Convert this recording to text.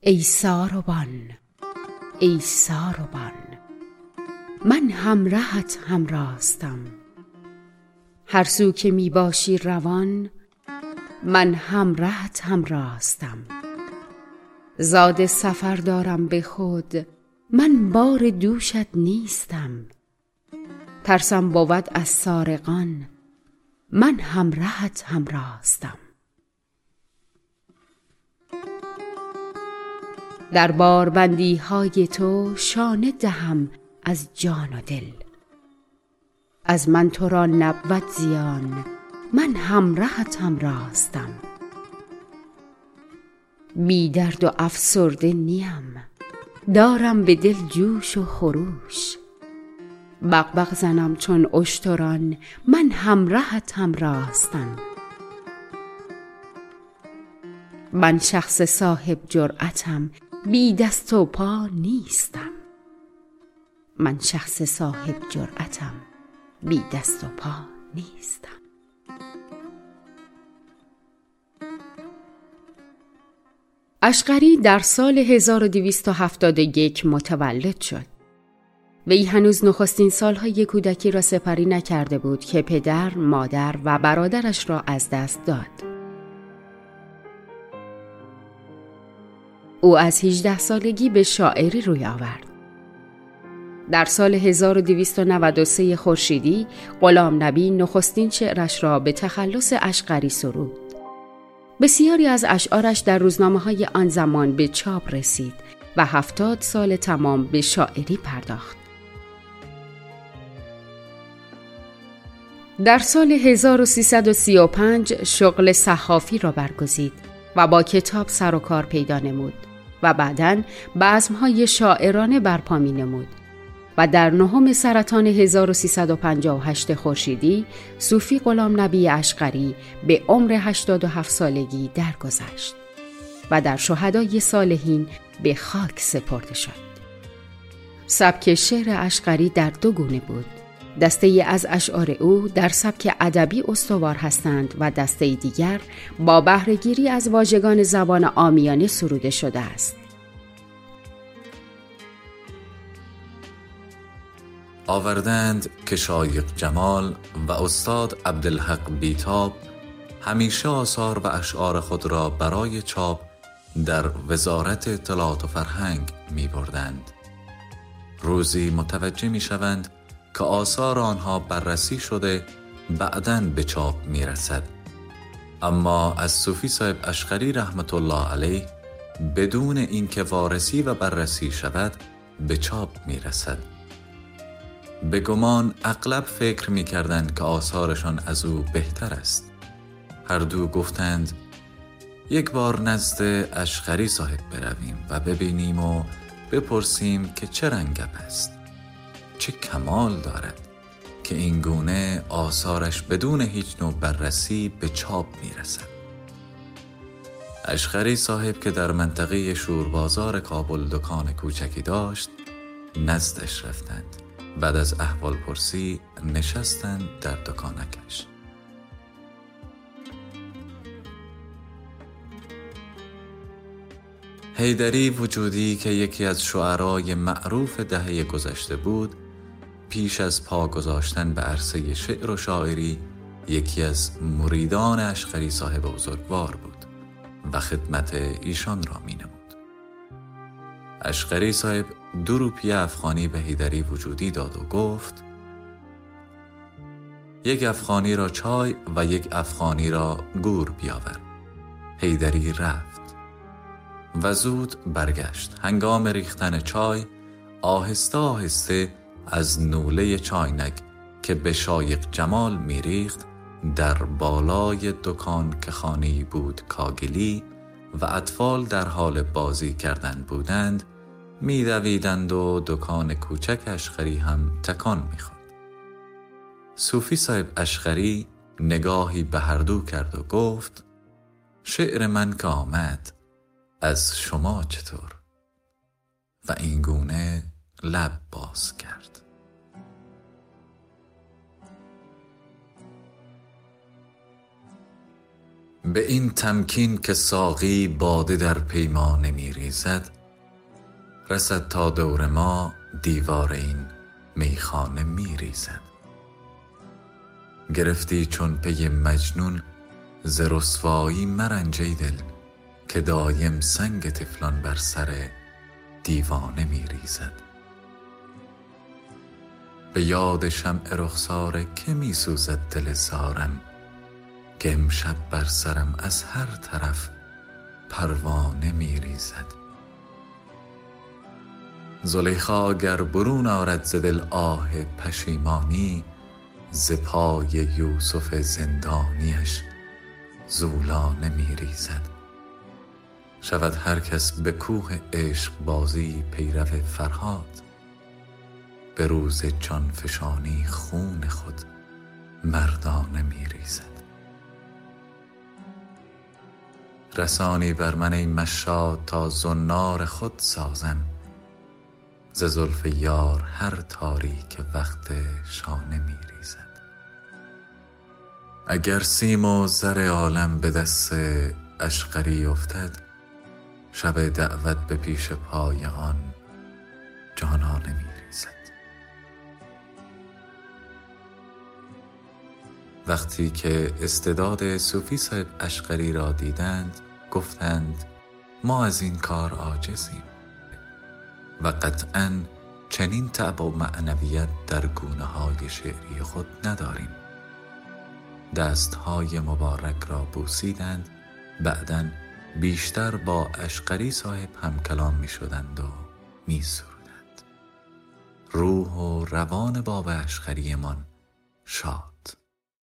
ای ساروبان ای ساروبان من همرهت همراستم. هر سو که می باشی روان من همرهت همراستم. زاد سفر دارم به خود من بار دوشت نیستم. ترسم بود از سارقان من همرهت همراستم. در باربندی های تو شانه دهم از جان و دل. از من تو را نبود زیان من همرهت همراستم بی درد و افسرده نیم دارم به دل جوش و خروش. بغبغ زنم چون اشتران من همرهت همراستم من شخص صاحب جرأتم بی دست و پا نیستم من شخص صاحب جرأتم بی دست و پا نیستم اشقری در سال 1271 متولد شد. وی هنوز نخستین سالهای کودکی را سپری نکرده بود که پدر، مادر و برادرش را از دست داد. او از 18 سالگی به شاعری روی آورد. در سال 1293 خورشیدی غلام نبی نخستین شعرش را به تخلص اشقری سرود. بسیاری از اشعارش در روزنامه های آن زمان به چاپ رسید و هفتاد سال تمام به شاعری پرداخت. در سال 1335 شغل صحافی را برگزید و با کتاب سر و کار پیدا نمود. و بعدا بزمهای شاعرانه برپا می نمود و در نهم سرطان 1358 خورشیدی صوفی غلام نبی اشقری به عمر 87 سالگی درگذشت و در شهدای صالحین به خاک سپرده شد. سبک شعر اشقری در دو گونه بود. دسته از اشعار او در سبک ادبی استوار هستند و دسته دیگر با بهرهگیری از واژگان زبان آمیانه سروده شده است. آوردند که شایق جمال و استاد عبدالحق بیتاب همیشه آثار و اشعار خود را برای چاپ در وزارت اطلاعات و فرهنگ می بردند. روزی متوجه می شوند که آثار آنها بررسی شده بعدا به چاپ می رسد. اما از صوفی صاحب اشقری رحمت الله علیه بدون اینکه وارسی و بررسی شود به چاپ می رسد. به گمان اغلب فکر می کردند که آثارشان از او بهتر است. هر دو گفتند یک بار نزد اشقری صاحب برویم و ببینیم و بپرسیم که چه رنگب است. چه کمال دارد که این گونه آثارش بدون هیچ نوع بررسی به چاپ می رسد. اشخری صاحب که در منطقه شوربازار کابل دکان کوچکی داشت نزدش رفتند بعد از احوال پرسی نشستند در دکانکش هیدری وجودی که یکی از شعرای معروف دهه گذشته بود پیش از پا گذاشتن به عرصه شعر و شاعری یکی از مریدان اشقری صاحب بزرگوار بود و خدمت ایشان را می نمود. اشقری صاحب دو روپیه افغانی به هیدری وجودی داد و گفت یک افغانی را چای و یک افغانی را گور بیاور هیدری رفت و زود برگشت هنگام ریختن چای آهسته آهسته از نوله چاینک که به شایق جمال میریخت در بالای دکان که خانی بود کاگلی و اطفال در حال بازی کردن بودند میدویدند و دکان کوچک اشخری هم تکان می‌خورد. صوفی صاحب اشخری نگاهی به هر دو کرد و گفت شعر من که آمد از شما چطور؟ و این گونه لب باز کرد. به این تمکین که ساقی باده در پیمانه می ریزد رسد تا دور ما دیوار این میخانه می ریزد گرفتی چون پی مجنون ز رسوایی مرنجی دل که دایم سنگ تفلان بر سر دیوانه می ریزد به یاد شمع رخسار که می سوزد دل زارم که امشب بر سرم از هر طرف پروانه می ریزد. زلیخا اگر برون آرد ز دل آه پشیمانی ز پای یوسف زندانیش زولانه می ریزد. شود هر کس به کوه عشق بازی پیرو فرهاد به روز جان فشانی خون خود مردانه می ریزد. رسانی بر من ای مشاد تا زنار خود سازم. ز زلف یار هر تاری که وقت شانه می ریزد. اگر سیم و زر عالم به دست اشقری افتد شب دعوت به پیش پای آن جانانه می وقتی که استعداد صوفی صاحب اشقری را دیدند گفتند ما از این کار عاجزیم و قطعا چنین تعب و معنویت در گونه های شعری خود نداریم دستهای مبارک را بوسیدند بعدا بیشتر با اشقری صاحب هم کلام می شدند و می سرودند. روح و روان باب اشقریمان شاد